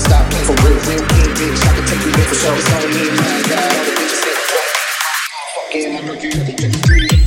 stop playing. For real, real king bitch. I can take you there for sure, it's on me, yeah, my rookie,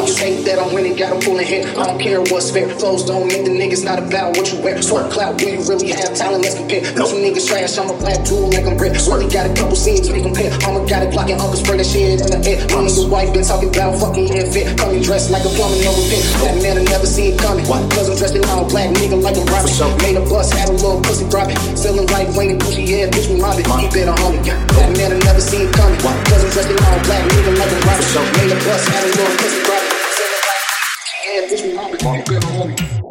Niggas hate that I'm winning, got them pulling hair. I don't care what's fair. Flows don't mean the niggas not about what you wear. Swear clout, do you really have talent? Let's compare. No, some niggas trash, I'm a black tool like I'm red. Really got a couple scenes we compare. I'ma got it blocking Uncle spray that shit in the air. Me and your wife been talking about fucking fit. Coming dressed like a plumber, no repair. That man I never see it coming. Cause I'm dressed in all black, nigga like a robber. Made a bus, had a little pussy dropping. Selling like Wayne and Gucci, yeah, bitch, we mobbing. He better homie. That man I never see it coming. Cause I'm dressed in all black, nigga like a robber.